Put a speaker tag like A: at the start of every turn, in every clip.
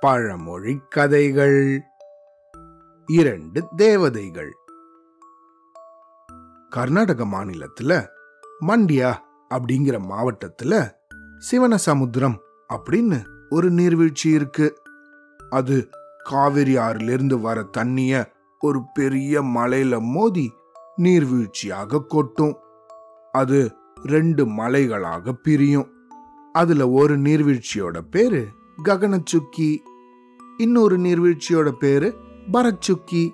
A: பழமொழி கதைகள். இரண்டு தேவதைகள். கர்நாடக மாநிலத்துல மண்டியா அப்படிங்கிற மாவட்டத்துல சிவனசமுத்திரம் அப்படின்னு ஒரு நீர்வீழ்ச்சி இருக்கு. அது காவிரி ஆறிலிருந்து வர தண்ணிய ஒரு பெரிய மலையில மோதி நீர்வீழ்ச்சியாக கொட்டும். அது ரெண்டு மலைகளாக பிரியும். அதுல ஒரு நீர்வீழ்ச்சியோட பேரு ககனச்சுக்கி. இன்னொரு நீர்வீழ்ச்சியோட பேரு பரச்சுக்கி.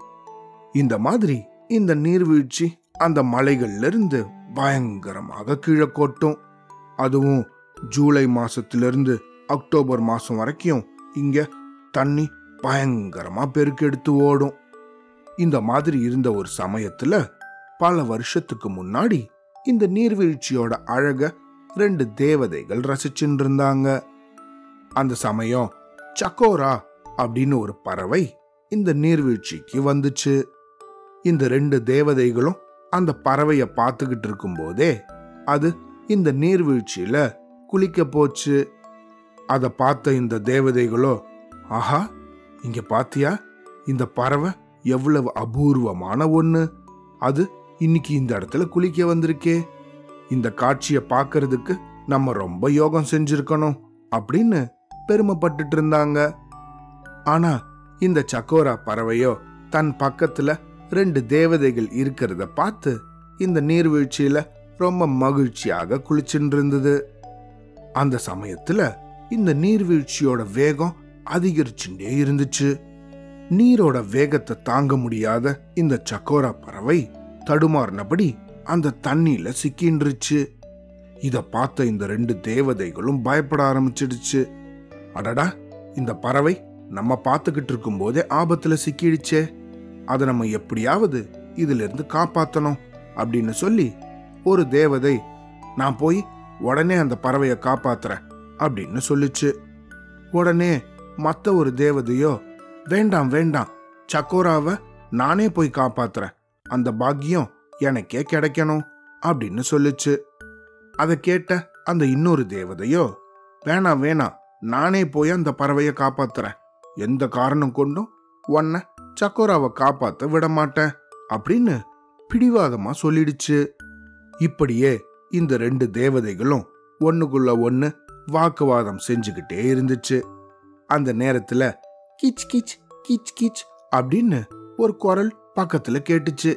A: இந்த மாதிரி இந்த நீர்வீழ்ச்சி அந்த மலைகள்ல இருந்து பயங்கரமாக கீழே கொட்டும். அதுவும் ஜூலை மாசத்திலிருந்து அக்டோபர் மாசம் வரைக்கும் இங்க தண்ணி பயங்கரமா பெருக்கெடுத்து ஓடும். இந்த மாதிரி இருந்த ஒரு சமயத்துல பல வருஷத்துக்கு முன்னாடி இந்த நீர்வீழ்ச்சியோட அழக ரெண்டு தேவதைகள் ரசிச்சுட்டு இருந்தாங்க அந்த சமயம் சக்கோரா அப்படின்னு ஒரு பறவை இந்த நீர்வீழ்ச்சிக்கு வந்துச்சு. இந்த ரெண்டு தேவதைகளும் அந்த பறவையை பார்த்துக்கிட்டு இருக்கும்போதே அது இந்த நீர்வீழ்ச்சியில குளிக்க போச்சு. அதை பார்த்த இந்த தேவதைகளோ ஆஹா இங்க பாத்தியா? இந்த பறவை எவ்வளவு அபூர்வமான ஒன்று அது இன்னைக்கு இந்த இடத்துல குளிக்க வந்திருக்கே. இந்த காட்சியை பார்க்கறதுக்கு நம்ம ரொம்ப யோகம் செஞ்சிருக்கணும் அப்படின்னு பெருமைப்பட்டுட்டு இருந்தாங்க ஆனா இந்த சக்கோரா பறவையோ தன் பக்கத்துல ரெண்டு தேவதைகள் இருக்கிறத பார்த்து இந்த நீர்வீழ்ச்சியில ரொம்ப மகிழ்ச்சியாக குளிச்சுட்டு இருந்தது அந்த சமயத்துல இந்த நீர்வீழ்ச்சியோட வேகம் அதிகரிச்சுட்டே இருந்துச்சு. நீரோட வேகத்தை தாங்க முடியாத இந்த சக்கோரா பறவை தடுமாறினபடி அந்த தண்ணியில சிக்கின்றுச்சு. இத பார்த்த இந்த ரெண்டு தேவதைகளும் பயப்பட ஆரம்பிச்சிடுச்சு. அடடா இந்த பறவை நம்ம பார்த்துக்கிட்டு இருக்கும் போதே ஆபத்துல சிக்கிடுச்சே. அதை நம்ம எப்படியாவது இதுல இருந்து காப்பாத்தணும் அப்படின்னு சொல்லி ஒரு தேவதை நான் போய் உடனே அந்த பறவையை காப்பாத்துறேன் அப்படின்னு சொல்லுச்சு. உடனே மத்த ஒரு தேவதையோ வேண்டாம் வேண்டாம் சக்கோராவை நானே போய் காப்பாத்துறேன். அந்த பாக்கியம் எனக்கே கிடைக்கணும் அப்படின்னு சொல்லுச்சு. அதை கேட்ட அந்த இன்னொரு தேவதையோ வேணாம் வேணாம் நானே போய் அந்த பறவையை காப்பாத்துறேன். எந்த காரணம் கொண்டும் உன்னை சக்கோராவை காப்பாத்த விட மாட்டேன் அப்படின்னு பிடிவாதமா சொல்லிடுச்சு. இப்படியே இந்த ரெண்டு தேவதைகளும் ஒண்ணுக்குள்ள ஒண்ணு வாக்குவாதம் செஞ்சுக்கிட்டே இருந்துச்சு. அந்த நேரத்துல கிச் கிச் கிச் கிச் அப்படின்னு ஒரு குரல் பக்கத்துல கேட்டுச்சு.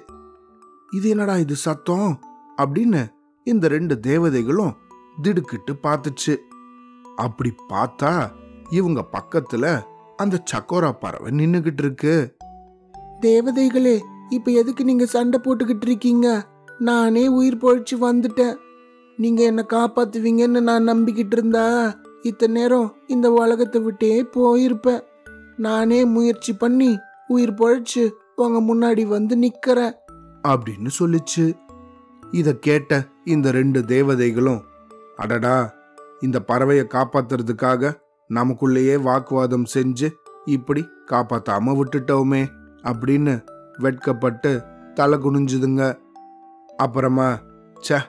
A: இது என்னடா இது சத்தம்? அப்படின்னு இந்த ரெண்டு தேவதைகளும் திடுக்கிட்டு பார்த்துச்சு. அப்படி பார்த்தா இவங்க பக்கத்துல அந்த சக்கோரா பறவை நின்னுகிட்டு இருக்கு. தேவதைகளே இப்ப எதுக்கு நீங்க சண்டை போட்டுக்கிட்டு இருக்கீங்க? நானே உயிர் பொழிச்சு வந்துட்டேன். நீங்க என்ன காப்பாத்துவீங்கன்னு நான் நம்பிக்கிட்டு இருந்தா இத்தனை நேரம் இந்த உலகத்தை விட்டே போயிருப்பேன். நானே முயற்சி பண்ணி உயிர் பொழைச்சு உங்க முன்னாடி வந்து நிக்கிறேன். அப்படின்னு சொல்லிச்சு. இத கேட்ட இந்த ரெண்டு தேவதைகளும் அடடா இந்த பறவையை காப்பாத்துறதுக்காக நமக்குள்ளேயே வாக்குவாதம் செஞ்சு இப்படி காப்பாத்தாம விட்டுட்டோமே அப்படின்னு வெட்கப்பட்டு தலை குனிஞ்சுதுங்க. அப்புறமா ச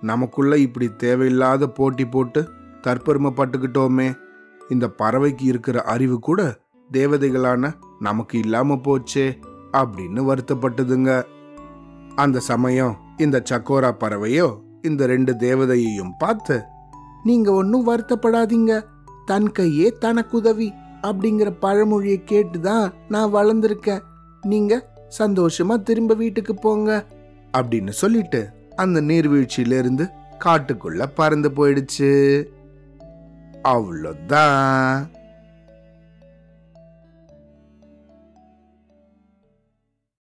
A: நமக்குள்ள இப்படி தேவையில்லாத போட்டி போட்டு தற்பெருமைப்பட்டுக்கிட்டோமே. இந்த பறவைக்கு இருக்கிற அறிவு கூட தேவதைகளான நமக்கு இல்லாம போச்சே அப்படின்னு வருத்தப்பட்டதுங்க. அந்த சமயம் இந்த சக்கோரா பறவையோ இந்த ரெண்டு தேவதையையும் பார்த்து நீங்க ஒன்னும் வருத்தப்படாதீங்க. தன் கையே தனக்குதவி அப்படிங்கிற பழமொழியை கேட்டுதான் நான் வளர்ந்துருக்கேன். நீங்க சந்தோஷமா திரும்ப வீட்டுக்கு போங்க அப்படின்னு சொல்லிட்டு அந்த நீர்வீழ்ச்சியிலிருந்து காட்டுக்குள்ள பறந்து போயிடுச்சு. அவ்வளோதான்.